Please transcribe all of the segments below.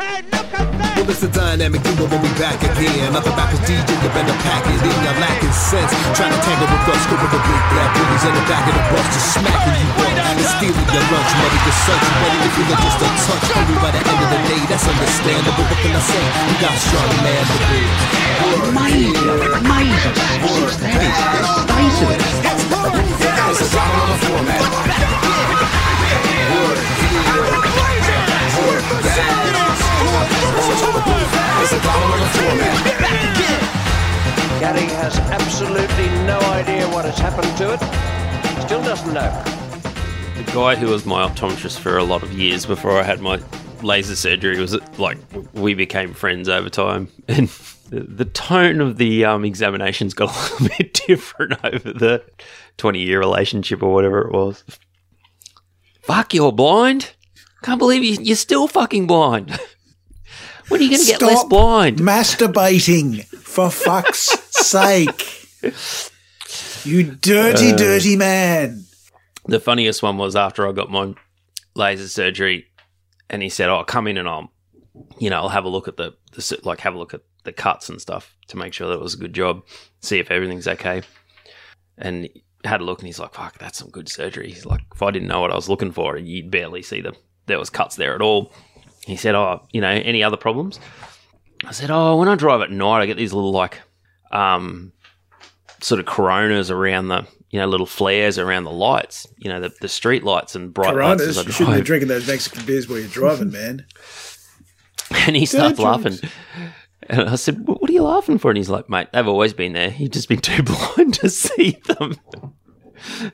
Well, it's a dynamic duo when we back again. Nothing back with DJ, you better pack it in. You're lacking sense. Trying to tangle with us, scoop of the big black bullies in the back of the bus, just smacking you up and stealing your lunch money. Your search, you ready to feel it just a touch. Only by the end of the day, that's understandable. What can I say? You got strong man to be. Amazing, amazing. That is the state of it. It's a dollar on the format. Word, yeah. Word, that. The. Gary has absolutely no idea what has happened to it. Still doesn't know. The guy who was my optometrist for a lot of years before I had my laser surgery was like we became friends over time, and the, tone of the um, examinations got a little bit different over the twenty-year relationship or whatever it was. Fuck, you're blind. Can't believe you, you're still fucking blind. when are you going to get less Stop blind? Masturbating, for fuck's sake. You dirty, uh, dirty man. the funniest one was after I got my laser surgery, and he said, "Oh, come in and I'll, you know, I'll have a look at the, the like have a look at the cuts and stuff to make sure that it was a good job, see if everything's okay." And he had a look, and he's like, "Fuck, that's some good surgery." He's like, "If I didn't know what I was looking for, you'd barely see them. There was cuts there at all." He said, "Oh, you know, any other problems?" I said, "Oh, when I drive at night, I get these little like, um, sort of coronas around the." You know, little flares around the lights. You know, the, the street lights and bright lights. as Coronas, I you shouldn't be drinking those Mexican beers while you're driving, man. And he starts laughing. And I said, "What what are you laughing for?" And he's like, "Mate, they've always been there. You've just been too blind to see them."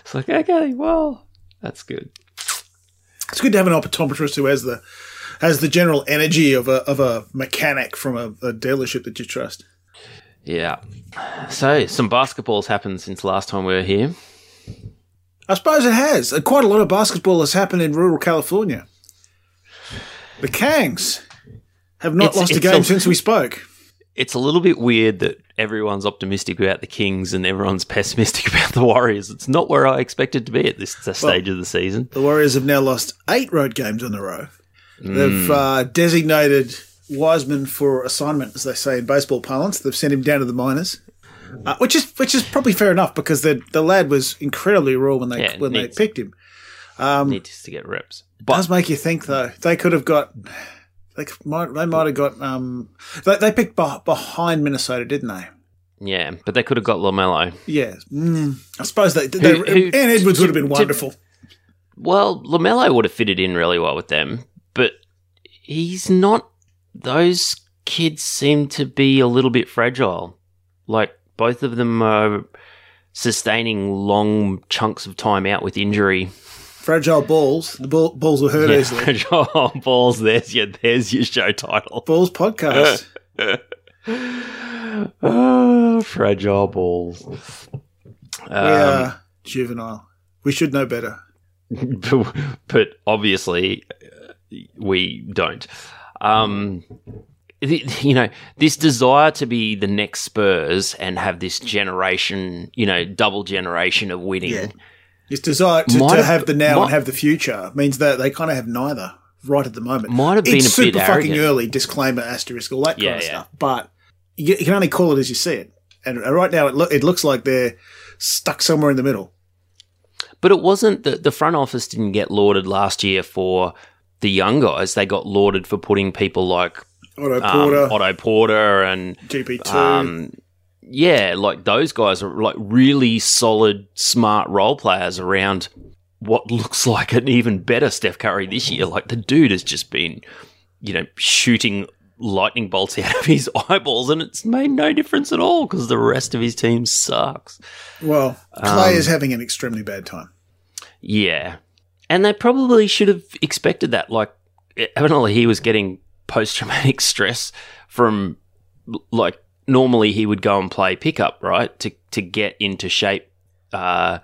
it's like, okay, well, that's good. It's good to have an optometrist who has the has the general energy of a of a mechanic from a, a dealership that you trust. Yeah. So, some basketball's happened since last time we were here. I suppose it has. Uh, Quite a lot of basketball has happened in rural California. The Kangs have not It's- lost a game a- since we spoke. It's a little bit weird that everyone's optimistic about the Kings and everyone's pessimistic about the Warriors. It's not where I expected to be at this stage of the season. The Warriors have now lost eight road games in a row. Hmm. They've uh, designated Wiseman for assignment, as they say in baseball parlance. They've sent him down to the minors, uh, which is which is probably fair enough because the the lad was incredibly raw when they Yeah, when they picked him. Needs to get reps. does make you think though. They could have got. They might. They might have got. Um, they, they picked beh- behind Minnesota, didn't they? Yeah, but they could have got LaMelo. Yeah. Mm, I suppose they. they Who- who- Ant Edwards would have been to- wonderful. Well, LaMelo would have fitted in really well with them, but he's not. Those kids seem to be a little bit fragile. Like, both of them are sustaining long chunks of time out with injury. Fragile balls. The ball, balls were hurt Yeah, easily. fragile balls. There's your, there's your show title. Balls podcast. Ah, fragile balls. we Um, are juvenile. We should know better. but obviously uh, we don't. Um, the- you know, this desire to be the next Spurs and have this generation, you know, double generation of winning. Yeah. This desire to, to have- have the now might- and have the future means that they kind of have neither right at the moment. Might have been it's a bit super fucking arrogant. early. Disclaimer, asterisk, all that kind of yeah. stuff. But you, you can only call it as you see it. And right now, it, lo- it looks like they're stuck somewhere in the middle. But it wasn't that the front office didn't get lauded last year for the young guys. They got lauded for putting people like Otto um, Porter, Otto Porter and GP2. um, yeah, like those guys are like really solid, smart role players around what looks like an even better Steph Curry this year. Like the dude has just been, you know, shooting lightning bolts out of his eyeballs, and it's made no difference at all because the rest of his team sucks. well, Clay um, is having an extremely bad time. Yeah. And they probably should have expected that. Like, evidently, he was getting post traumatic stress from, like, normally he would go and play pickup, right? To, to get into shape uh,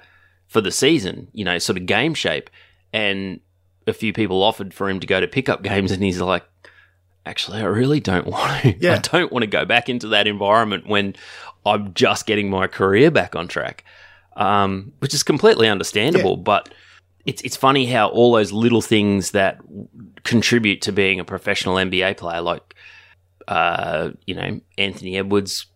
for the season, you know, sort of game shape. And a few people offered for him to go to pickup games, and he's like, actually, I really don't want to. Yeah. I don't want to go back into that environment when I'm just getting my career back on track, um, which is completely understandable. But it's it's funny how all those little things that contribute to being a professional NBA player, like uh, you know Anthony Edwards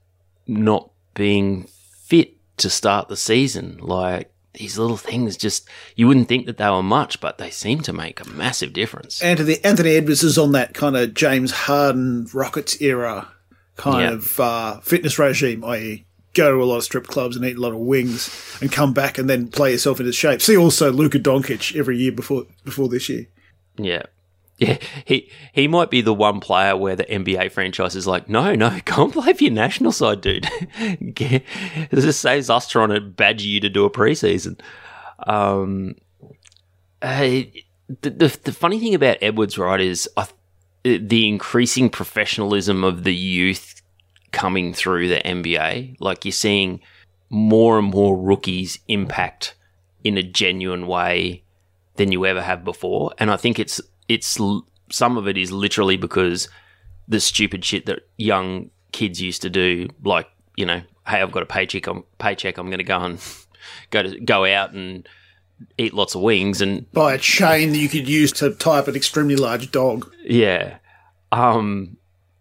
not being fit to start the season, like these little things, just you wouldn't think that they were much, but they seem to make a massive difference. Anthony Anthony Edwards is on that kind of James Harden Rockets era kind Yeah. of uh, fitness regime, i.e., go to a lot of strip clubs and eat a lot of wings and come back and then play yourself into shape. See also Luka Doncic every year before before this year. Yeah. Yeah, he he might be the one player where the NBA franchise is like, no, no, go and play for your national side, dude. Get- this saves us trying to badger you to do a preseason. Um, the, the the funny thing about Edwards, right, is I, the increasing professionalism of the youth coming through the NBA. Like you're seeing more and more rookies impact in a genuine way than you ever have before. And I think it's it's some of it is literally because the stupid shit that young kids used to do, like you know, hey, I've got a paycheck, I'm paycheck, I'm going to go and go to go out and eat lots of wings and Buy a chain that you could use to tie up an extremely large dog. yeah. Um,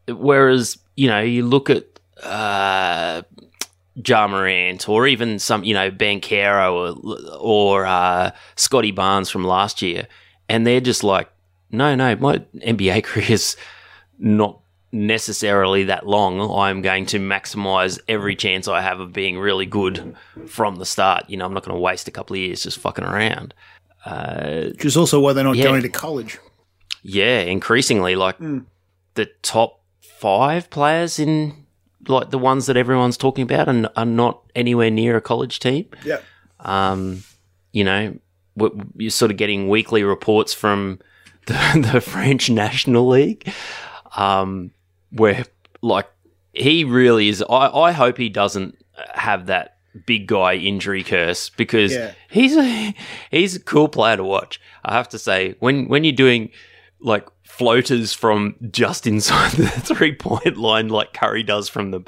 whereas you know you look at uh, Ja Morant or even some you know Banchero or or uh, Scottie Barnes from last year, and they're just like, no, no, my NBA career is not necessarily that long. I'm going to maximize every chance I have of being really good from the start. You know, I'm not going to waste a couple of years just fucking around. Which is also why they're not Yeah. going to college. Yeah, increasingly, like the top five players in like the ones that everyone's talking about and are not anywhere near a college team. Yeah. Um, you know, you're sort of getting weekly reports from the, the French National League, um, where like he really is. I, I hope he doesn't have that big guy injury curse because Yeah. he's a he's a cool player to watch. I have to say when when you're doing like floaters from just inside the three point line like Curry does from the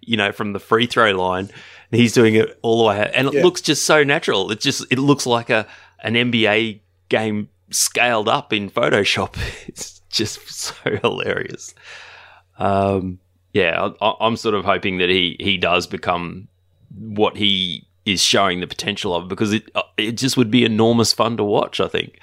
you know from the free throw line he's doing it all the way and it Yeah. looks just so natural it just it looks like a an NBA game scaled up in Photoshop. It's just so hilarious. Um yeah I, I'm sort of hoping that he he does become what he is showing the potential of because it uh, it just would be enormous fun to watch I think.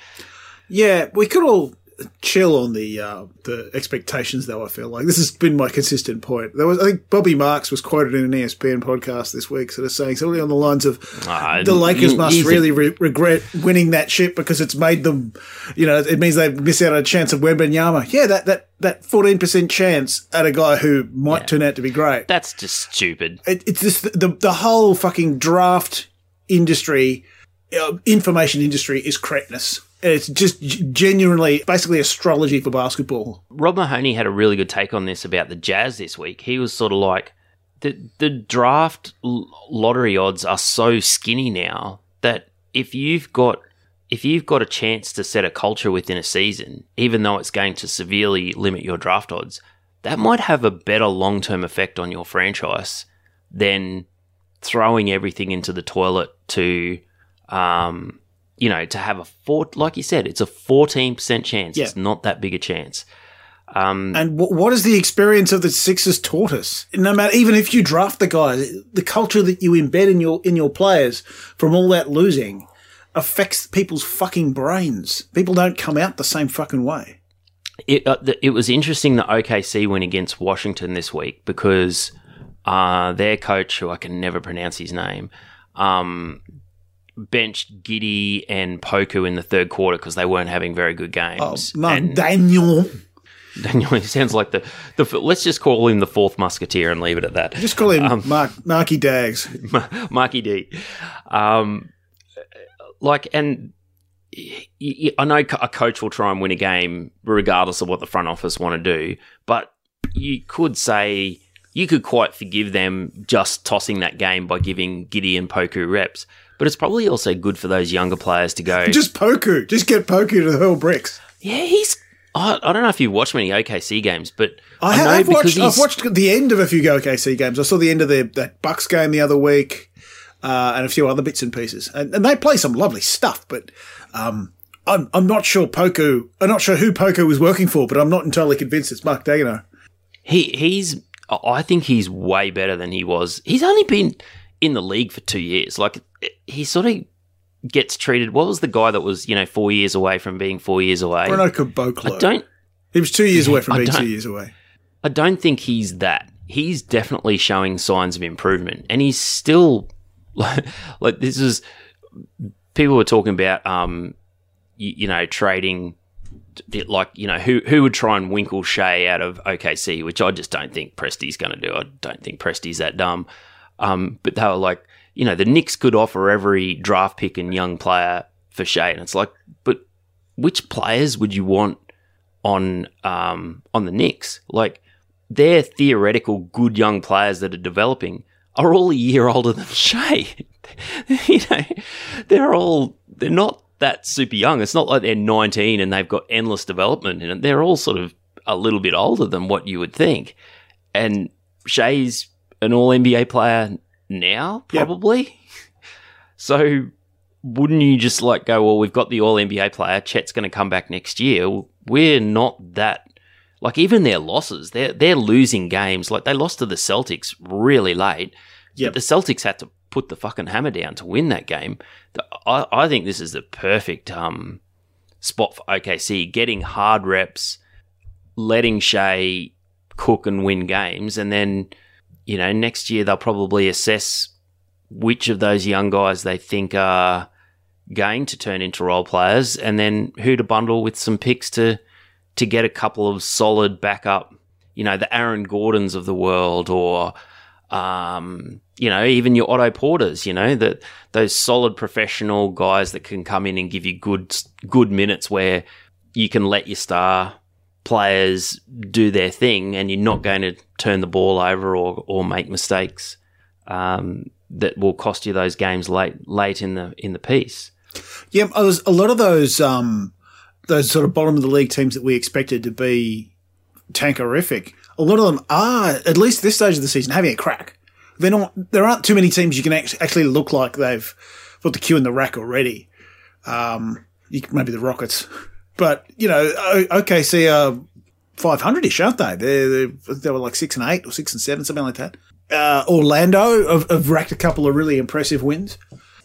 Yeah, we could all chill on the uh, the expectations, though. I feel like this has been my consistent point. There was, I think, Bobby Marks was quoted in an ESPN podcast this week, sort of saying something on the lines of, Ah, "The Lakers must really re- regret winning that ship because it's made them, you know, it means they miss out on a chance of Wembanyama." Yeah, that that that fourteen percent chance at a guy who might turn out to be great. That's just stupid. it, it's just the the whole fucking draft industry, uh, Uh, information industry is correctness. It's just genuinely, basically astrology for basketball. Rob Mahoney had a really good take on this about the Jazz this week. He was sort of like, the the draft lottery odds are so skinny now that if you've got if you've got a chance to set a culture within a season, even though it's going to severely limit your draft odds, that might have a better long term effect on your franchise than throwing everything into the toilet to, um, you know, to have a four. Like you said, it's a fourteen percent chance. Yeah. It's not that big a chance. Um, And w- what is the experience of the Sixers taught us? No matter, even if you draft the guy, the culture that you embed in your in your players from all that losing affects people's fucking brains. People don't come out the same fucking way. It uh, th- it was interesting that OKC went against Washington this week because uh, their coach, who I can never pronounce his name, um, benched Giddey and Poku in the third quarter because they weren't having very good games. Mark and Daniel, Daniel, he sounds like the, the let's just call him the fourth musketeer and leave it at that. just call him Mark Marky Dags. Marky D. Um, like, and y- y- I know a coach will try and win a game regardless of what the front office want to do, but you could say you could quite forgive them just tossing that game by giving Giddey and Poku reps. But it's probably also good for those younger players to go. Just Poku, just get Poku to the hurl bricks. yeah, he's. I, I don't know if you watch many OKC games, but I, know have because watched. I've watched the end of a few OKC games. I saw the end of the that Bucks game the other week. uh, and a few other bits and pieces, and, and they play some lovely stuff. But um, I'm I'm not sure Poku. I'm not sure who Poku was working for, but I'm not entirely convinced it's Mark Dagenham. He he's I think he's way better than he was. He's only been in the league for two years. Like he sort of gets treated. What was the guy that was you know four years away from being four years away? Bruno Caboclo. I don't. He was two years away from I being two years away. I don't think he's that. He's definitely showing signs of improvement, and he's still like, like this is people were talking about um you, you know trading like you know who who would try and winkle Shai out of OKC, which I just don't think Presti's going to do. I don't think Presti's that dumb. Um, but they were like, you know, the Knicks could offer every draft pick and young player for Shai, and it's like, but which players would you want on um, on the Knicks? Like their theoretical good young players that are developing are all a year older than Shai. you know, they're all they're not that super young. It's not like they're 19 and they've got endless development in it. They're all sort of a little bit older than what you would think. And Shai's an all NBA player now, Yep. probably. So wouldn't you just like go, well, we've got the all NBA player, Chet's going to come back next year. We're not that like even their losses, they're they're losing games. Like they lost to the Celtics really late. Yeah, the Celtics had to put the fucking hammer down to win that game. I, I think this is the perfect um, spot for OKC, getting hard reps, letting Shai cook and win games, and then you know next year they'll probably assess which of those young guys they think are going to turn into role players, and then who to bundle with some picks to to get a couple of solid backup, you know, the Aaron Gordons of the world, or um, you know, even your Otto Porters, you know, that those solid professional guys that can come in and give you good good minutes where you can let your star players do their thing and you're not going to turn the ball over or, or make mistakes um, that will cost you those games late late in the in the piece. Yeah, a lot of those um those sort of bottom of the league teams that we expected to be tankerific. A lot of them are at least this stage of the season having a crack. They're not. There aren't too many teams you can actually look like they've put the queue in the rack already. Um, you, maybe the Rockets, but you know, OKC are five hundred ish, aren't they? They're, they're were like six and eight or six and seven, something like that. Uh, Orlando have, have racked a couple of really impressive wins.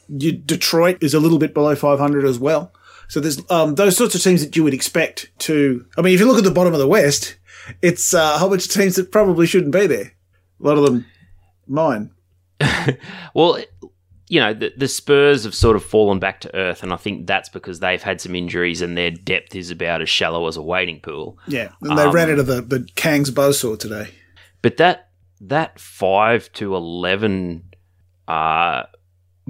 You, Detroit is a little bit below 500 as well. So there's um, those sorts of teams that you would expect to. I mean, if you look at the bottom of the West, it's uh, a whole bunch of teams that probably shouldn't be there. A lot of them, mine. Well, you know, the, the Spurs have sort of fallen back to earth, and I think that's because they've had some injuries and their depth is about as shallow as a wading pool. Yeah, and they ran out of the the Kang's buzzsaw today. But that that five to eleven uh,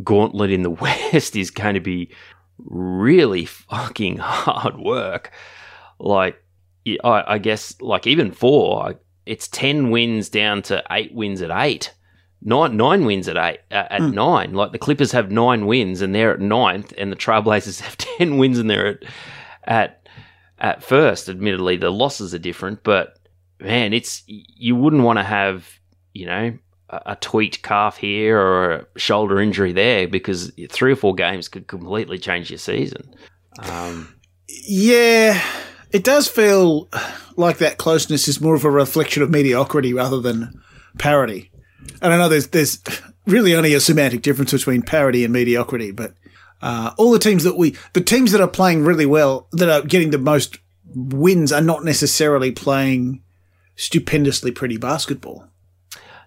gauntlet in the West is going to be really fucking hard work. Like, I guess, like even four, it's ten wins down to eight wins at eight. Nine, nine wins at eight uh, at nine. Like the Clippers have nine wins and they're at ninth, and the Trailblazers have ten wins and they're at at at first. Admittedly, the losses are different, but man, it's you wouldn't want to have you know a, a tweaked calf here or a shoulder injury there because three or four games could completely change your season. Um, Yeah, it does feel like that closeness is more of a reflection of mediocrity rather than parity. And I know there's there's really only a semantic difference between parity and mediocrity, but uh, all the teams that we the teams that are playing really well that are getting the most wins are not necessarily playing stupendously pretty basketball.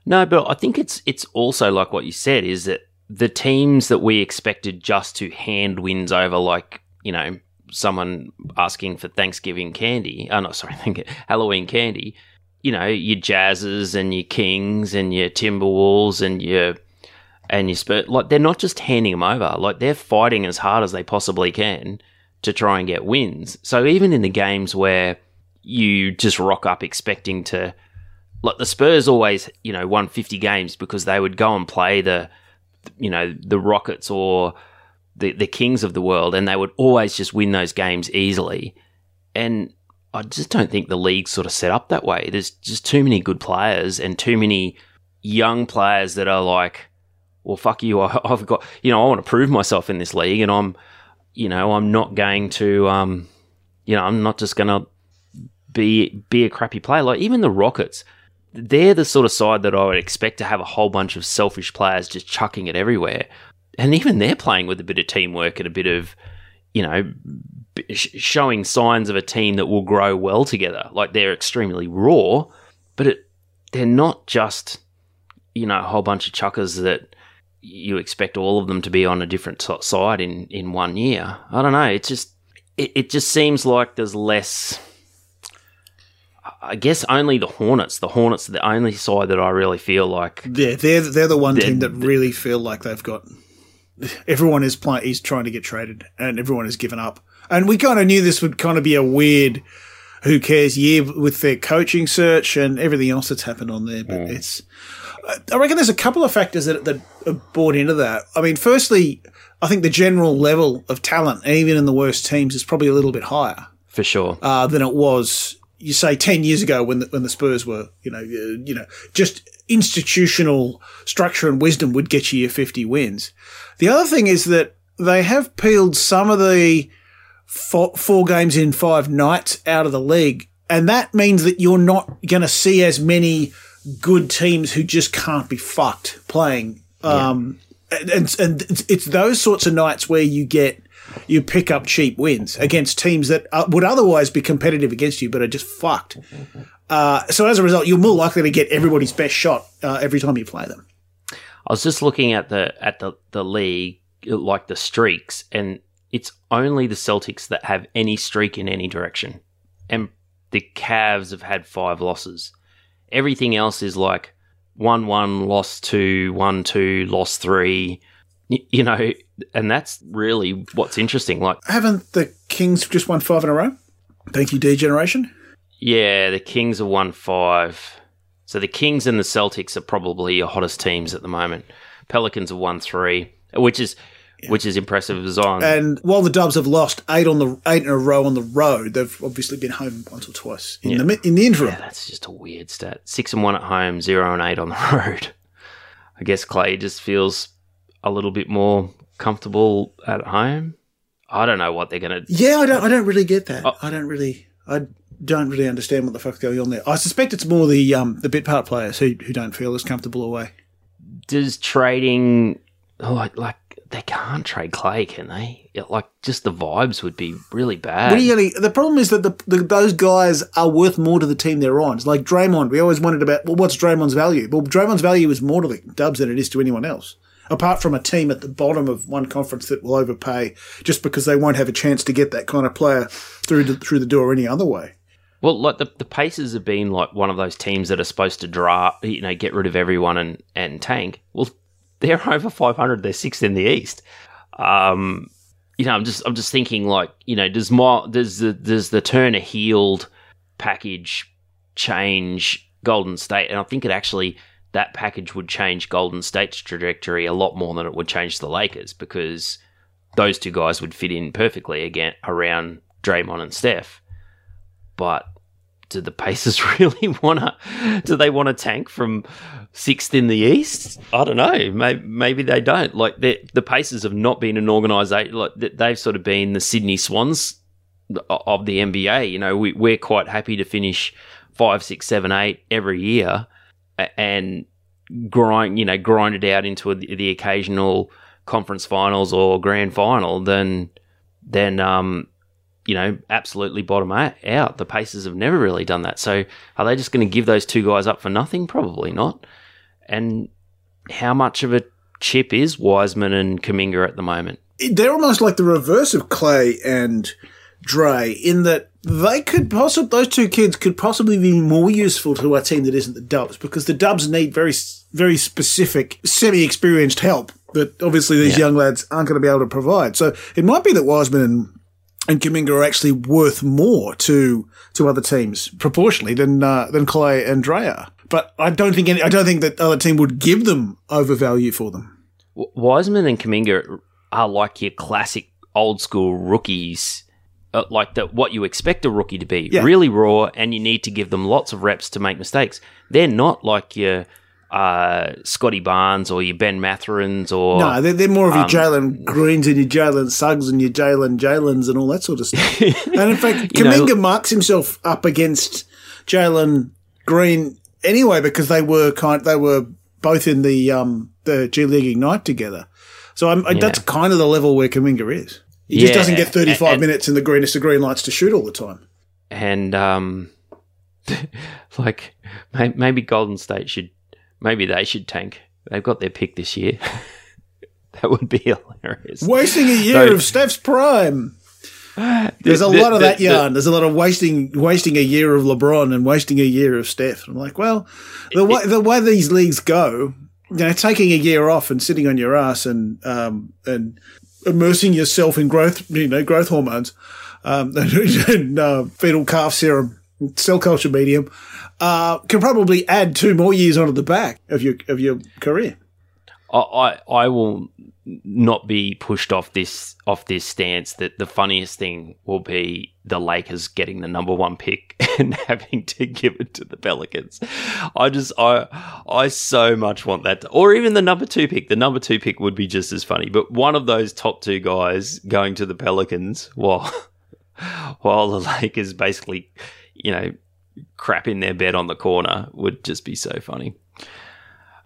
no, but I think it's it's also like what you said is that the teams that we expected just to hand wins over, like you know someone asking for Thanksgiving candy. Oh no, sorry, Halloween candy. You know your Jazzes and your Kings and your Timberwolves and your and your Spurs. Like they're not just handing them over. Like they're fighting as hard as they possibly can to try and get wins. So even in the games where you just rock up expecting to like the Spurs always, you know, won 50 games because they would go and play the you know, the Rockets or the the Kings of the world and they would always just win those games easily. And I just don't think the league's sort of set up that way. There's just too many good players and too many young players that are like well, fuck you. I, I've got, you know, I want to prove myself in this league, and I'm, you know, I'm not going to, um, you know, I'm not just going to be be a crappy player. Like even the Rockets, they're the sort of side that I would expect to have a whole bunch of selfish players just chucking it everywhere, and even they're playing with a bit of teamwork and a bit of, you know, showing signs of a team that will grow well together. Like they're extremely raw, but it, they're not just, you know, a whole bunch of chuckers that you expect all of them to be on a different side in in one year. I don't know. It just it, it just seems like there's less. I guess only the Hornets. The Hornets are the only side that I really feel like. Yeah, they're they're the one They're- team that really feel like they've got. Everyone is playing. Is trying to get traded, and everyone has given up. And we kind of knew this would kind of be a weird, who cares year with their coaching search and everything else that's happened on there. But it's, I reckon there's a couple of factors that that are brought into that. I mean, firstly, I think the general level of talent, even in the worst teams, is probably a little bit higher For sure. uh, than it was. You say ten years ago when the, when the Spurs were, you know, uh, you know, just institutional structure and wisdom would get you your fifty wins. The other thing is that they have peeled some of the four, four games in five nights out of the league, and that means that you're not going to see as many good teams who just can't be fucked playing. Um, and and, and it's, it's those sorts of nights where you get you pick up cheap wins against teams that uh, would otherwise be competitive against you, but are just fucked. Uh, so as a result, you're more likely to get everybody's best shot uh, every time you play them. I was just looking at the at the the league, like the streaks, and it's only the Celtics that have any streak in any direction, and the Cavs have had five losses. Everything else is like one one, lost two, one two, loss three. You know, and that's really what's interesting. Like, Haven't the Kings just won five in a row? Thank you, D Generation. yeah, the Kings have won five. So the Kings and the Celtics are probably your hottest teams at the moment. Pelicans have won three, which is which is impressive as well. And while the Dubs have lost eight on the eight in a row on the road, they've obviously been home once or twice in Yeah. the in the interim. Yeah, that's just a weird stat. Six and one at home, zero and eight on the road. I guess Clay just feels a little bit more comfortable at home. I don't know what they're gonna. Yeah, I don't. I don't really get that. Oh. I don't really. I don't really understand what the fuck's going on there. I suspect it's more the um the bit part players who who don't feel as comfortable away. Does trading oh, like like they can't trade Clay, can they? Yeah, like just the vibes would be really bad. Really, the problem is that the, the those guys are worth more to the team they're on. It's like Draymond. We always wondered about well, what's Draymond's value? Well, Draymond's value is more to the Dubs than it is to anyone else. Apart from a team at the bottom of one conference that will overpay just because they won't have a chance to get that kind of player through the, through the door any other way. Well, like the, the Pacers have been like one of those teams that are supposed to draft, you know, get rid of everyone and, and tank. Well, they're over 500. They're sixth in the East. Um, you know, I'm just I'm just thinking like, you know, does my does the does the Turner Hield package change Golden State? And I think it actually that package would change Golden State's trajectory a lot more than it would change the Lakers because those two guys would fit in perfectly again around Draymond and Steph. But do the Pacers really want to? Do they want to tank from sixth in the East? I don't know. Maybe, maybe they don't. Like the Pacers have not been an organisation. Like they- they've sort of been the Sydney Swans of the NBA. You know, we, we're quite happy to finish five, six, seven, eight every year, and grind you know grind it out into a, the occasional conference finals or grand final. Then then um you know, absolutely bottom out. The Pacers have never really done that. So are they just going to give those two guys up for nothing? Probably not. And how much of a chip is Wiseman and Kuminga at the moment? they're almost like the reverse of Clay and Dre in that they could possibly those two kids could possibly be more useful to a team that isn't the Dubs because the Dubs need very very specific semi-experienced help that obviously these Yeah. young lads aren't going to be able to provide. So it might be that Wiseman and and Kuminga are actually worth more to to other teams proportionally than uh, than Clay and Dre. But I don't think any, I don't think that other team would give them overvalue for them. W- Wiseman and Kuminga are like your classic old school rookies. Uh, like the, what you expect a rookie to be Yeah. really raw, and you need to give them lots of reps to make mistakes. They're not like your uh, Scottie Barnes or your Ben Mathurins or No, they're, they're more of your Um, Jalen Greens and your Jalen Suggs and your Jalen Jalen's and all that sort of stuff. and in fact, You know- Kuminga marks himself up against Jalen Green anyway because they were kind they were both in the um the G League Ignite together. So I'm, that's kind of the level where Kuminga is. He just doesn't get 35 and- minutes in the greenest of green lights to shoot all the time. and um, like maybe Golden State should maybe they should tank. They've got their pick this year. that would be hilarious. Wasting a year So- of Steph's prime. There's a The- lot of the- that the- yarn. There's a lot of wasting, wasting a year of LeBron and wasting a year of Steph. I'm like, well, the way the way these leagues go, you know, taking a year off and sitting on your ass and um and immersing yourself in growth, you know, growth hormones, um, and uh, fetal calf serum, cell culture medium, uh, can probably add two more years onto the back of your of your career. I, I will not be pushed off this off this stance that the funniest thing will be the Lakers getting the number one pick and having to give it to the Pelicans. I just I I so much want that, to, or even the number two pick. The number two pick would be just as funny. But one of those top two guys going to the Pelicans while while the Lakers basically, you know, crap in their bed on the corner would just be so funny.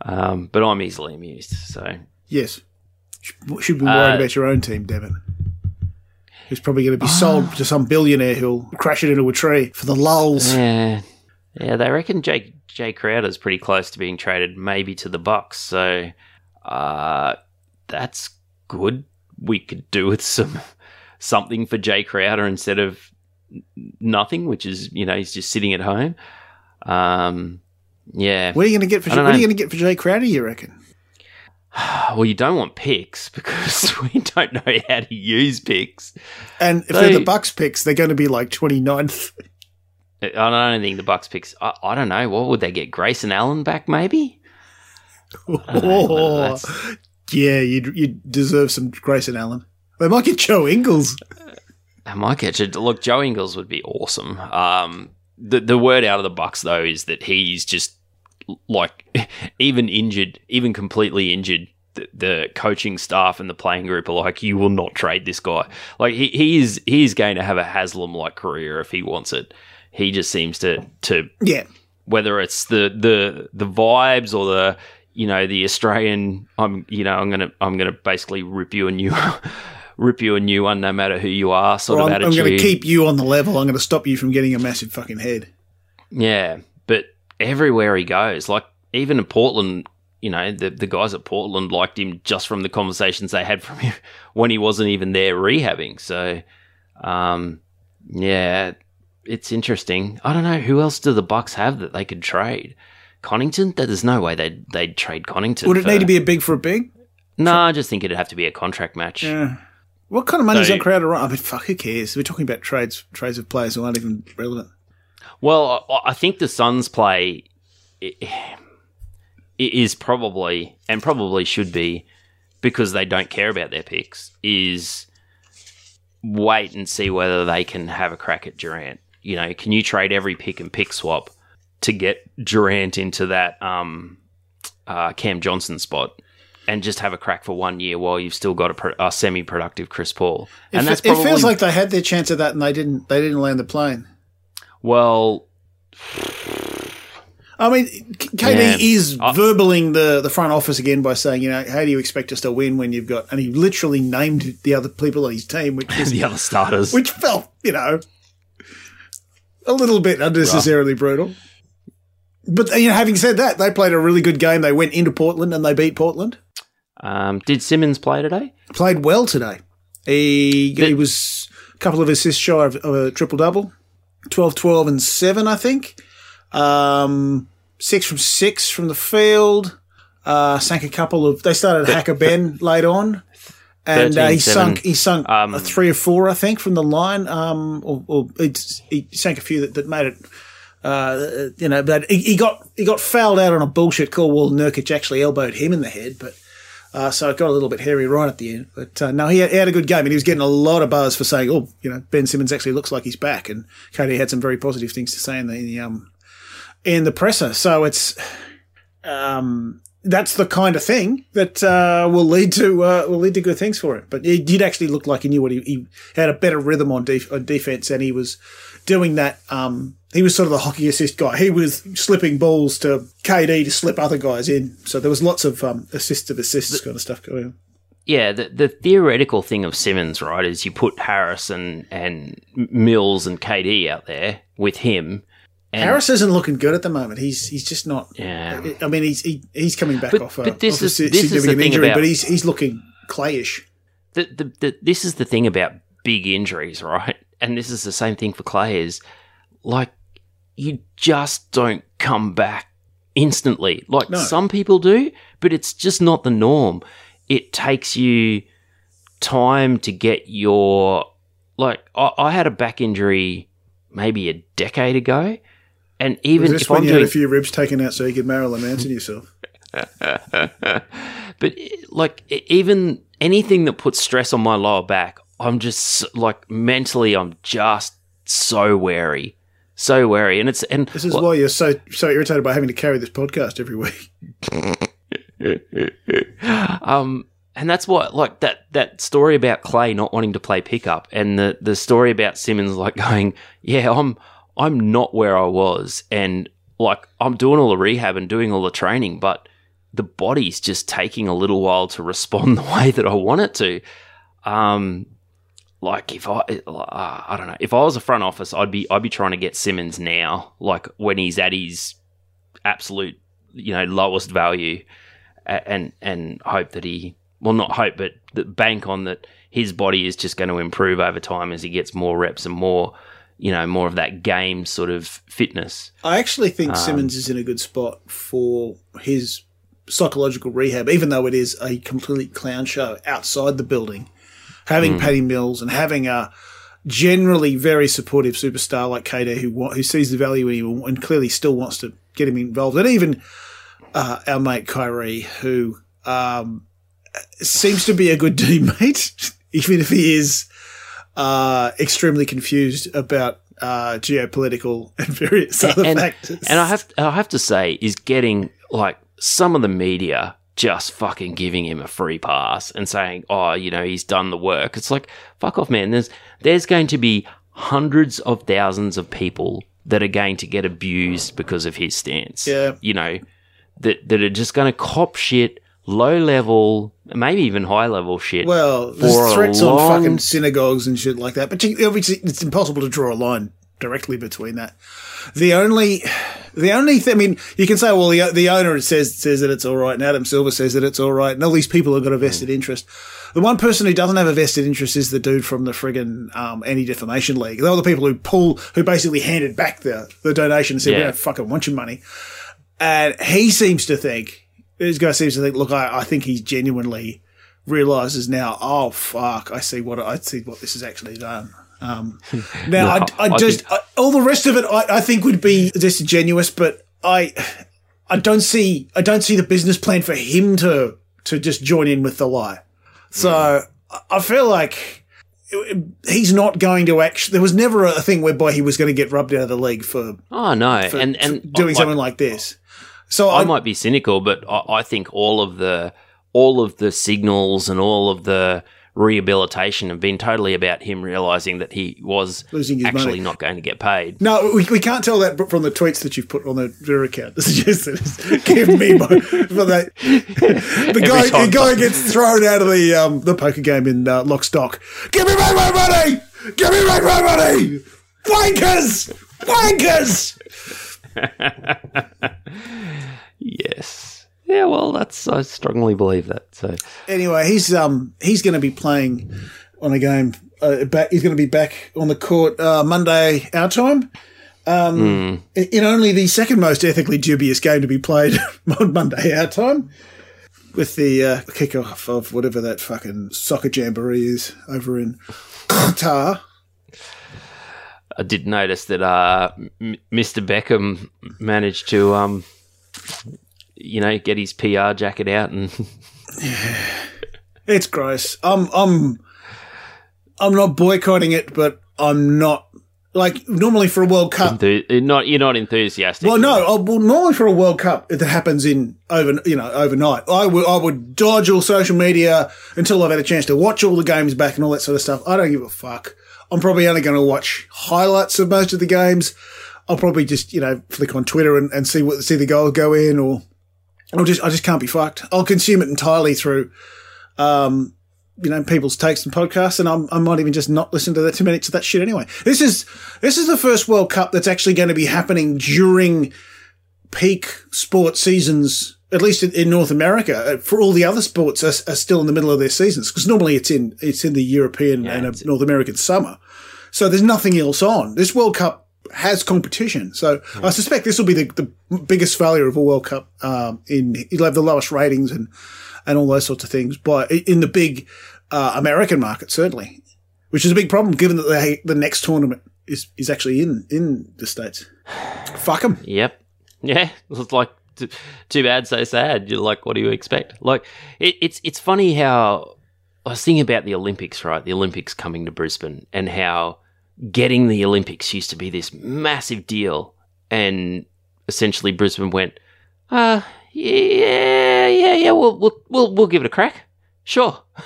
Um, but I'm easily amused, so Yes. Should- Should be worried Uh, about your own team, Devon. Who's probably going to be sold to some billionaire who'll crash it into a tree for the lulls. Yeah, yeah. They reckon Jake Jay Crowder's pretty close to being traded, maybe to the Bucks. So, uh, that's good. We could do with some something for Jay Crowder instead of nothing, which is you know he's just sitting at home. Um, yeah. What are you going to get for What are you going to get for Jay Crowder? You reckon? Well, you don't want picks because we don't know how to use picks. And if They- they're the Bucks picks, they're going to be like 29th. I don't think the Bucks picks. I, I don't know. What would they get? Grayson Allen back, maybe. Know yeah, you you deserve some Grayson Allen. They might get Joe Ingles. Might get. Look, Joe Ingles would be awesome. Um, the the word out of the Bucks though is that he's just like even injured, even completely injured. The, the coaching staff and the playing group are like, you will not trade this guy. Like he, he is he is going to have a Haslem like career if he wants it. He just seems to to Yeah. whether it's the the the vibes or the you know the Australian I'm you know I'm gonna I'm gonna basically rip you a new rip you a new one no matter who you are sort Or of I'm, I'm going to keep you on the level. I'm going to stop you from getting a massive fucking head. Yeah, but everywhere he goes, like even in Portland, you know the the guys at Portland liked him just from the conversations they had from him when he wasn't even there rehabbing. So, um, yeah, it's interesting. I don't know who else do the Bucks have that they could trade. Connaughton? That there's no way they'd they'd trade Connaughton. Would it for- need to be a big for a big? No, I just think it'd have to be a contract match. Yeah. What kind of money is that Crowder on? I mean, fuck, who cares? We're talking about trades trades of players who aren't even relevant. Well, I, think the Suns play is probably and probably should be because they don't care about their picks is wait and see whether they can have a crack at Durant. You know, can you trade every pick and pick swap to get Durant into that um, uh, Cam Johnson spot? And just have a crack for one year while you've still got a, pro- a semi-productive Chris Paul, and it, that's probably it feels like they had their chance of that and they didn't. They didn't land the plane. well, I mean, KD Yeah. is I- verbaling the, the front office again by saying, you know, how do you expect us to win when you've got, and he literally named the other people on his team, which was, the other starters. which felt, you know, a little bit unnecessarily brutal. But you know, having said that, they played a really good game. They went into Portland and they beat Portland. Um, did Simmons play today? Played well today. He, he was a couple of assists shy of, of a triple double, 12, 12, and seven, I think. Um, six from six from the field. Uh, sank a couple of. They started Hack-a-Ben late on, and uh, he seven. sunk. He sunk Um, a three or four, I think, from the line. Um, or, or it's, he sank a few that, that made it. Uh, you know, but he, he got he got fouled out on a bullshit call. Well, Nurkic actually elbowed him in the head, but uh, so it got a little bit hairy right at the end. But uh, no, he had, he had a good game, and he was getting a lot of buzz for saying, "Oh, you know, Ben Simmons actually looks like he's back." And Cody had some very positive things to say in the, in the um in the presser. So it's um, that's the kind of thing that uh, will lead to uh, will lead to good things for him. But he did actually look like he knew what he, he had a better rhythm on, def- on defense, and he was doing that. Um, he was sort of the hockey assist guy. He was slipping balls to KD to slip other guys in. So there was lots of um, assistive assists kind of stuff going on. Yeah, the, the theoretical thing of Simmons, right, is you put Harris and, and Mills and KD out there with him. And Harris isn't looking good at the moment. He's he's just not. Yeah. I mean, he's he, he's coming back But- off a, but this off is- si- this is the injury, about- but he's he's looking clayish. the, the, the, this is the thing about big injuries, right? And this is the same thing for Clay is like you just don't come back instantly. Like No. some people do, but it's just not the norm. It takes you time to get your like I, I had a back injury maybe a decade ago. And even if when I'm you doing had a few ribs taken out so you could Marilyn Manson yourself? but like even anything that puts stress on my lower back, I'm just like mentally, I'm just so wary, so wary, and it's and This is well, why you're so so irritated by having to carry this podcast every week. um, and that's what like that that story about Clay not wanting to play pickup, and the the story about Simmons like going, yeah, I'm I'm not where I was, and like I'm doing all the rehab and doing all the training, but the body's just taking a little while to respond the way that I want it to. Um, like if I, uh, I don't know, if I was a front office, I'd be I'd be trying to get Simmons now, like when he's at his absolute, you know, lowest value, and and hope that he, well, not hope, but bank on that his body is just going to improve over time as he gets more reps and more, you know, more of that game sort of fitness. I actually Um, think Simmons is in a good spot for his psychological rehab, even though it is a complete clown show outside the building. Having Hmm. Paddy Mills and having a generally very supportive superstar like KD who who sees the value in him and clearly still wants to get him involved, and even uh, our mate Kyrie who um, seems to be a good teammate, even if he is uh, extremely confused about uh, geopolitical and various other and, factors. and I have I have to say is getting like some of the media just fucking giving him a free pass and saying, "Oh, you know, he's done the work." It's like, fuck off, man. There's there's going to be hundreds of thousands of people that are going to get abused because of his stance. Yeah. you know, that that are just going to cop shit, low level, maybe even high level shit. Well, there's threats on fucking synagogues and shit like that. But obviously, it's impossible to draw a line directly between that. The only, the only thing, I mean, you can say, well, the, the owner says says that it's all right, and Adam Silver says that it's all right, and all these people have got a vested interest. The one person who doesn't have a vested interest is the dude from the friggin' um, Anti Defamation League. They're the people who pull, who basically handed back the, the donation and said, we Yeah. don't fucking want your money. And he seems to think, this guy seems to think, look, I, I think he genuinely realizes now, oh fuck, I see what I see what this has actually done. Um, now, No, I, I, I just think- I, all the rest of it, I, I think would be disingenuous, but I, I don't see, I don't see the business plan for him to to just join in with the lie. So I- I feel like he's not going to actually. There was never a thing whereby he was going to get rubbed out of the league for, oh no, for and and doing something like this. So I I, might be cynical, but I, I think all of the all of the signals and all of the rehabilitation have been totally about him realizing that he was Losing his actually money. not going to get paid. No, we, we can't tell that from the tweets that you've put on the Twitter account. This is just it's give me my, for that. The guy, time the guy gets thrown out of the um, the poker game in uh, Lock Stock. Give me back my money! Give me back my money! Wankers! Wankers! Yes. Yeah, well, that's I strongly believe that. So Anyway, he's um he's going to be playing on a game. Uh, back, he's going to be back on the court uh, Monday our time. Um, in- in only the second most ethically dubious game to be played on Monday our time, with the uh, kickoff of whatever that fucking soccer jamboree is over in Qatar. I did notice that uh, M- Mr. Beckham managed to, um, you know, get his PR jacket out and It's gross. I'm I'm I'm not boycotting it, but I'm not Like normally for a World Cup, Enthu- not you're not enthusiastic. well, no. oh, Well, normally for a World Cup that happens in over, you know, overnight, I would I would dodge all social media until I've had a chance to watch all the games back and all that sort of stuff. I don't give a fuck. I'm probably only going to watch highlights of most of the games. I'll probably just you know flick on Twitter and, and see what see the goal go in, or I'll just I just can't be fucked. I'll consume it entirely through. Um, you know, people's takes and podcasts, and I'm, I might even just not listen to the two minutes of that shit anyway. This is this is the first World Cup that's actually going to be happening during peak sports seasons, at least in, in North America. Uh, For all the other sports are, are still in the middle of their seasons because normally it's in it's in the European and a North American summer, so there's nothing else on. This World Cup has competition, so I suspect this will be the, the biggest failure of a World Cup. Um, in it'll have the lowest ratings and and all those sorts of things, but in the big uh, American market certainly, which is a big problem given that they, the next tournament is is actually in in the states. Fuck them. Yep. Yeah. It's like t- too bad, so sad. You're like, what do you expect? Like, it, it's it's funny how I was thinking about the Olympics, right? The Olympics coming to Brisbane, and how getting the Olympics used to be this massive deal, and essentially Brisbane went, uh, yeah, yeah, yeah. We'll we'll we'll, we'll give it a crack. Sure.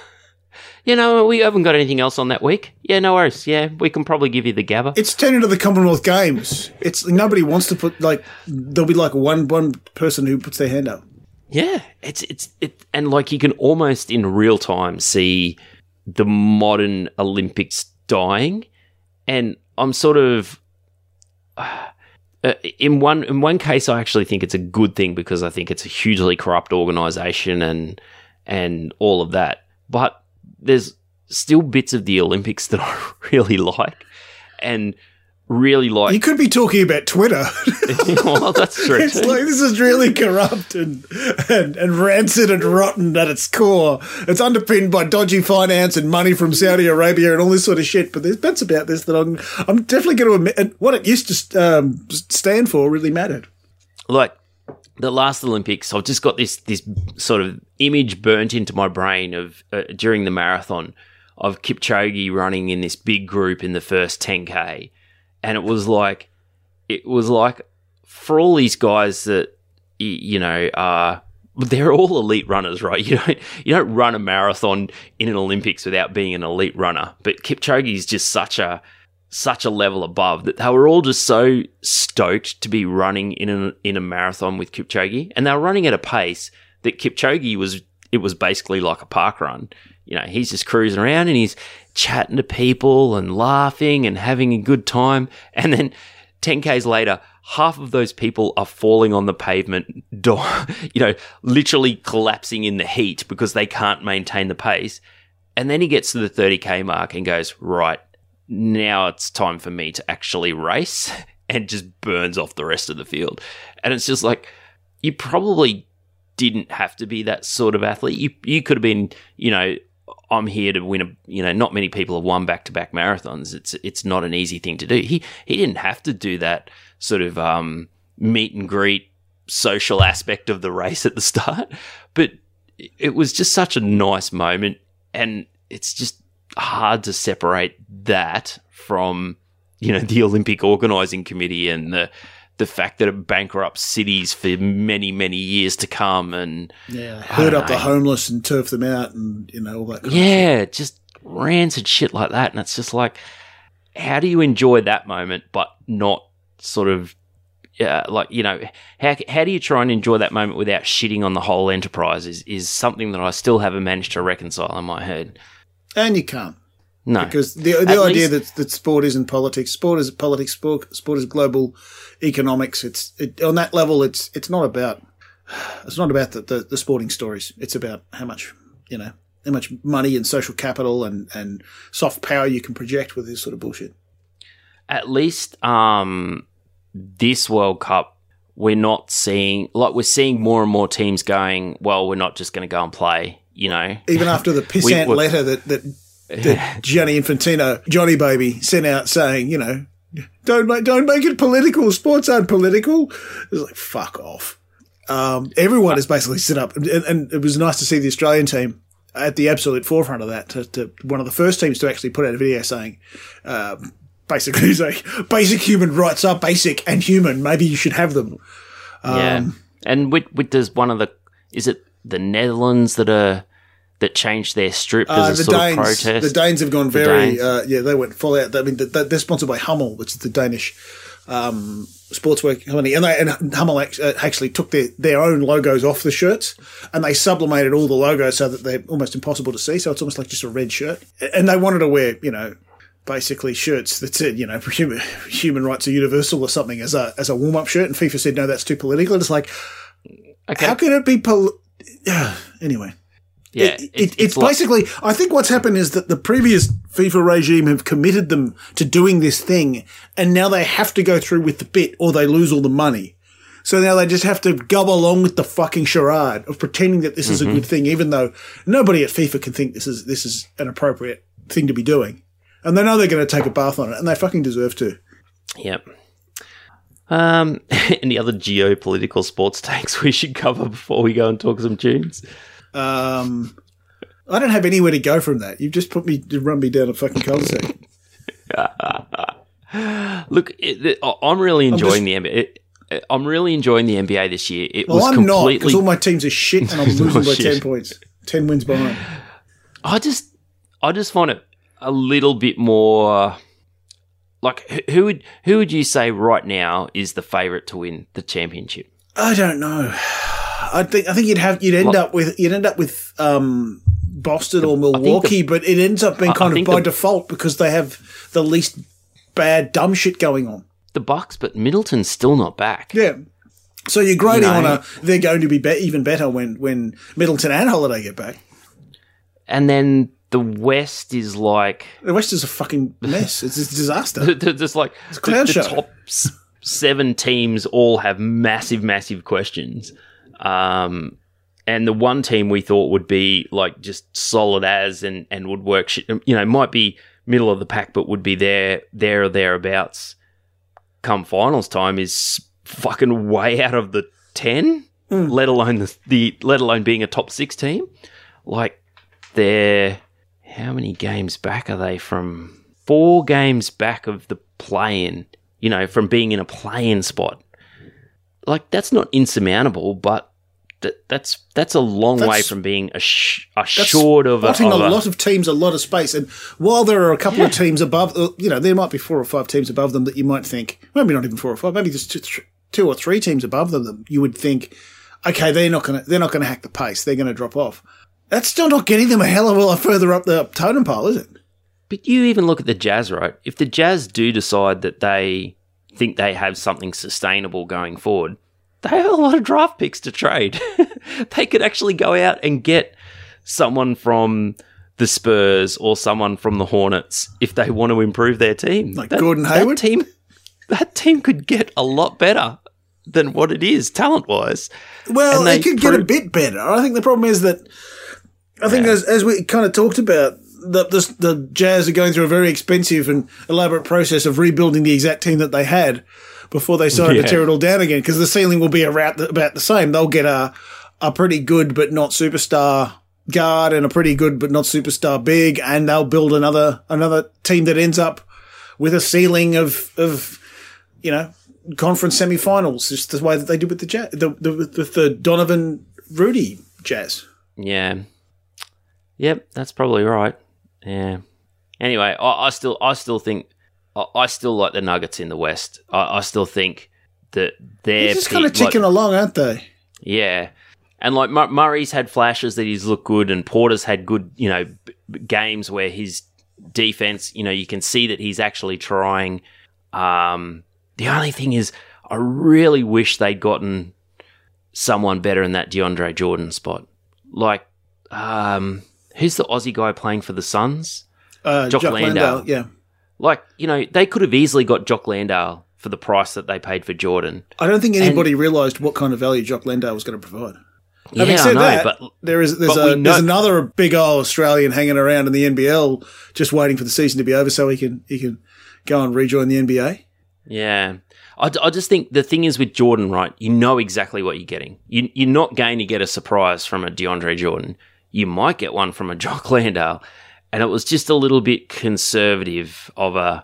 You know, we haven't got anything else on that week. Yeah, no worries. Yeah, we can probably give you the Gabba. It's turned into the Commonwealth Games. It's nobody wants to put like there'll be like one one person who puts their hand up. Yeah, it's it's it, and like you can almost in real time see the modern Olympics dying, and I'm sort of uh, in one in one case I actually think it's a good thing because I think it's a hugely corrupt organization and and all of that, but there's still bits of the Olympics that I really like, and really like. You could be talking about Twitter. well, that's true. it's like this is really corrupt and, and and rancid and rotten at its core. It's underpinned by dodgy finance and money from Saudi Arabia and all this sort of shit. But there's bits about this that I'm I'm definitely going to admit. And what it used to um, stand for really mattered. like the last Olympics, I've just got this this sort of image burnt into my brain of uh, during the marathon of Kipchoge running in this big group in the first 10k, and it was like it was like for all these guys that you know are they're all elite runners, right? You don't you don't run a marathon in an Olympics without being an elite runner. But Kipchoge is just such a such a level above that they were all just so stoked to be running in a in a marathon with Kipchoge, and they were running at a pace that Kipchoge was. It was basically like a park run. You know, he's just cruising around and he's chatting to people and laughing and having a good time, and then 10Ks later, half of those people are falling on the pavement, you know, literally collapsing in the heat because they can't maintain the pace. And then he gets to the 30K mark and goes, right, now it's time for me to actually race and just burns off the rest of the field. And it's just like, you probably didn't have to be that sort of athlete. You, you could have been, you know, I'm here to win a, you know, not many people have won back to back marathons. It's, it's not an easy thing to do. He, he didn't have to do that sort of, um, meet and greet social aspect of the race at the start, but it was just such a nice moment. And it's just hard to separate that from, you know, the Olympic organizing committee and the, the fact that it bankrupts cities for many, many years to come. And Yeah, herd up the homeless and turf them out, and you know all that. Yeah, just rancid shit like that. And it's just like, how do you enjoy that moment, but not sort of, yeah, like, you know, how, how do you try and enjoy that moment without shitting on the whole enterprise is, is something that I still haven't managed to reconcile in my head. and you can't. No. because the the At idea least- that that sport isn't politics, sport is politics, sport sport is global economics. It's it, on that level. It's it's not about it's not about the, the, the sporting stories. It's about how much you know how much money and social capital and and soft power you can project with this sort of bullshit. at least um, this World Cup, we're not seeing like we're seeing more and more teams going. Well, we're not just going to go and play. You know, Even after the pissant we- letter that that, that Gianni Infantino, Johnny Baby, sent out saying, you know, don't make don't make it political. Sports aren't political. It's like fuck off. Um, everyone has basically stood up, and, and it was nice to see the Australian team at the absolute forefront of that. To, to one of the first teams to actually put out a video saying, um, basically like basic human rights are basic and human. Maybe you should have them. yeah. Um, And with with does one of the is it the Netherlands that are that changed their strip Uh, as a sort Danes, of protest? the Danes have gone very, Danes. uh, yeah, they went full out. I mean, th- th- they're sponsored by Hummel, which is the Danish um, sportswear company, and they and Hummel uh, actually took their, their own logos off the shirts, and they sublimated all the logos so that they're almost impossible to see. So it's almost like just a red shirt, and they wanted to wear, you know. Basically, shirts that said, you know, human, human rights are universal or something as a as a warm up shirt, and FIFA said no, that's too political. And it's like, okay. how can it be? Pol- anyway, yeah. it, it, it's, basically, I think what's happened is that the previous FIFA regime have committed them to doing this thing, and now they have to go through with the bit or they lose all the money. So now they just have to go along with the fucking charade of pretending that this is a good thing, even though nobody at FIFA can think this is this is an appropriate thing to be doing. And they know they're going to take a bath on it, and they fucking deserve to. Yep. Um, any other geopolitical sports takes we should cover before we go and talk some tunes? Um, I don't have anywhere to go from that. You've just put me, run me down a fucking cul-de-sac. Look, it, it- I'm really enjoying the NBA. It, it- I'm really enjoying the NBA this year. It Well, was I'm not completely. because all my teams are shit, and I'm losing by shit. ten points, ten wins behind. I just, I just find it a little bit more. Like, who- who would who would you say right now is the favorite to win the championship? I don't know. I think I think you'd have you'd end up with you'd end up with um, Boston or think the- Milwaukee, but it ends up being I- I kind of by the- default because they have the least bad dumb shit going on. The Bucks, but Middleton's still not back. Yeah. So you're grading know- on a they're going to be, be even better when when Middleton and Holiday get back. And then the West is like The West is a fucking mess. It's a disaster. just like clown the, the top seven teams all have massive, massive questions. Um, and the one team we thought would be like just solid as and, and would work, sh- you know, might be middle of the pack, but would be there, there or thereabouts come finals time is fucking way out of the 10, let alone the, the, let alone being a top six team. Like they're, how many games back are they from? Four games back of the play in, you know, from being in a play in spot. Like, that's not insurmountable, but that, that's that's a long way from being a, sh- a short of a, of a a- lot of teams, a lot of space. And while there are a couple of teams above, uh, you know, there might be four or five teams above them that you might think, maybe not even four or five, maybe just two, th- two or three teams above them that you would think, okay, they're not going to they're not going to hack the pace. They're going to drop off. That's still not getting them a hell of a lot further up the totem pole, is it? But you even look at the Jazz, right? If the Jazz do decide that they think they have something sustainable going forward, they have a lot of draft picks to trade. they could actually go out and get someone from the Spurs or someone from the Hornets if they want to improve their team. Like Gordon Hayward? That team, that team could get a lot better than what it is talent wise. Well, they it could get a bit better. I think the problem is that I think as, as we kind of talked about, the, the the Jazz are going through a very expensive and elaborate process of rebuilding the exact team that they had before they started Yeah. to tear it all down again. Because the ceiling will be around the, about the same. They'll get a a pretty good but not superstar guard and a pretty good but not superstar big, and they'll build another another team that ends up with a ceiling of of you know conference semi-finals, just the way that they did with the Jazz, the, the with the Donovan Rudy Jazz. Yeah. Yep, that's probably right. Yeah. Anyway, I, I still, I still think, I, I still like the Nuggets in the West. I, I still think that they're just kind of pick- like- ticking along, aren't they? yeah. And like Mur- Murray's had flashes that he's looked good, and Porter's had good, you know, b- games where his defense, you know, you can see that he's actually trying. Um, the only thing is, I really wish they'd gotten someone better in that DeAndre Jordan spot. Like, um, who's the Aussie guy playing for the Suns? Uh, Jock Jock Landale. Landale, yeah. Like, you know, they could have easily got Jock Landale for the price that they paid for Jordan. I don't think anybody realised what kind of value Jock Landale was going to provide. Yeah, Having said know, that, but there is there's, a, know- there's another big old Australian hanging around in the NBL, just waiting for the season to be over so he can he can go and rejoin the NBA. Yeah. I, I just think the thing is with Jordan, right? You know exactly what you're getting. You, you're not going to get a surprise from a DeAndre Jordan. You might get one from a Jock Landale. And it was just a little bit conservative of a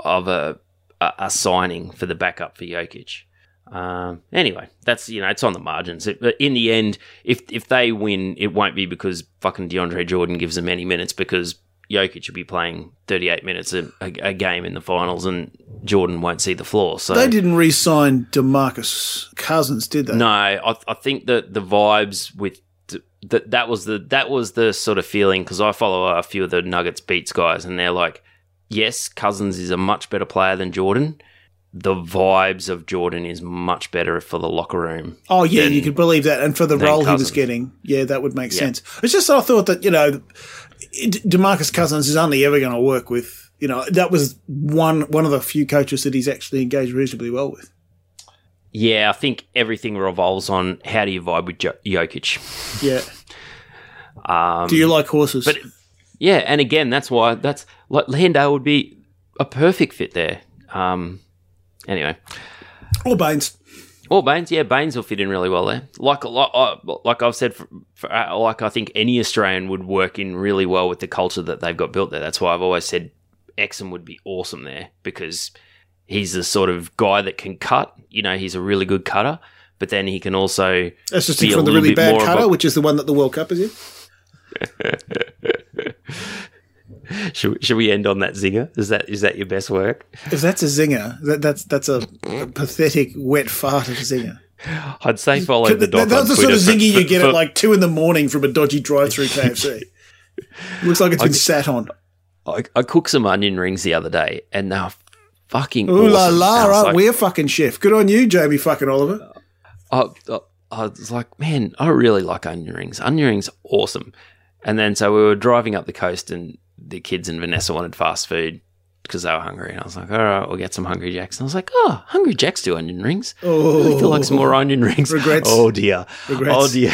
of a a, a signing for the backup for Jokic. Um, anyway, that's you know it's on the margins. It, but in the end, if if they win, it won't be because fucking DeAndre Jordan gives them any minutes because Jokic will be playing 38 minutes a, a, a game in the finals and Jordan won't see the floor. So They didn't re-sign Demarcus Cousins, did they? no, I, I think that the vibes with that that was the that was the sort of feeling because I follow a few of the Nuggets beats guys and they're like, yes, Cousins is a much better player than Jordan. The vibes of Jordan is much better for the locker room. Oh yeah, than- you could believe that, and for the role he was getting, yeah, that would make Yeah. sense. It's just I thought that you know, Demarcus Cousins is only ever going to work with you know that was one one of the few coaches that he's actually engaged reasonably well with. Yeah, I think everything revolves on how do you vibe with jo- Jokic. Yeah. Um, Do you like horses? but yeah, and again, that's why that's like Landale would be a perfect fit there. Um, anyway, or Baynes? Or Baynes, yeah, Baynes will fit in really well there. Like, like, uh, like I've said, for, for, uh, like I think any Australian would work in really well with the culture that they've got built there. That's why I've always said Exum would be awesome there because he's the sort of guy that can cut. You know, he's a really good cutter, but then he can also That's just from the really bad of a- cutter, which is the one that the World Cup is in. Should, should we end on that zinger? Is that is that your best work? If that's a zinger, that, that's that's a, a pathetic wet fart of a zinger. I'd say follow the dog. that's the sort of zinger you get at like two in the morning from a dodgy drive-through KFC. Looks like it's been sat on. I, I cooked some onion rings the other day, and they're fucking Ooh la awesome. la! I was Right, like- we're fucking chef. Good on you, Jamie fucking Oliver. I, I, I was like, man, I really like onion rings. Onion rings, awesome. And then so we were driving up the coast, and the kids and Vanessa wanted fast food because they were hungry. And I was like, all right, we'll get some Hungry Jacks. And I was like, oh, Hungry Jacks do onion rings. Oh, I feel like some more onion rings. Regrets. Oh dear. Regrets. Oh dear.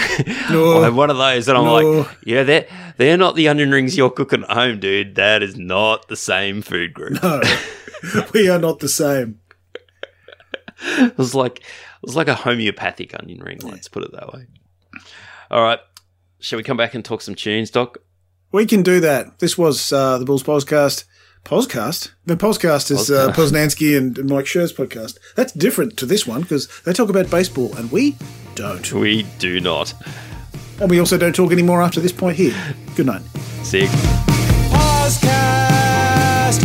No. I had one of those, and I'm No. like, yeah, they're they're not the onion rings you're cooking at home, dude. That is not the same food group. No, we are not the same. It was like it was like a homeopathic onion ring. Let's put it that way. All right, shall we come back and talk some tunes, Doc? We can do that. This was uh, the Balls podcast. Podcast? The podcast is uh, Podcast. Posnanski and and Mike Schur's podcast. That's different to this one because they talk about baseball and we don't. We do not. And we also don't talk anymore after this point here. Good night. See. you. Podcast.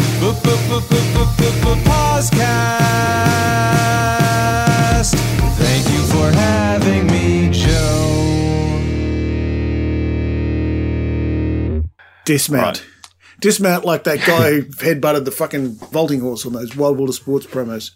Podcast. Thank you for having Dismount. Dismount like that guy who headbutted the fucking vaulting horse on those Wild Water Sports promos.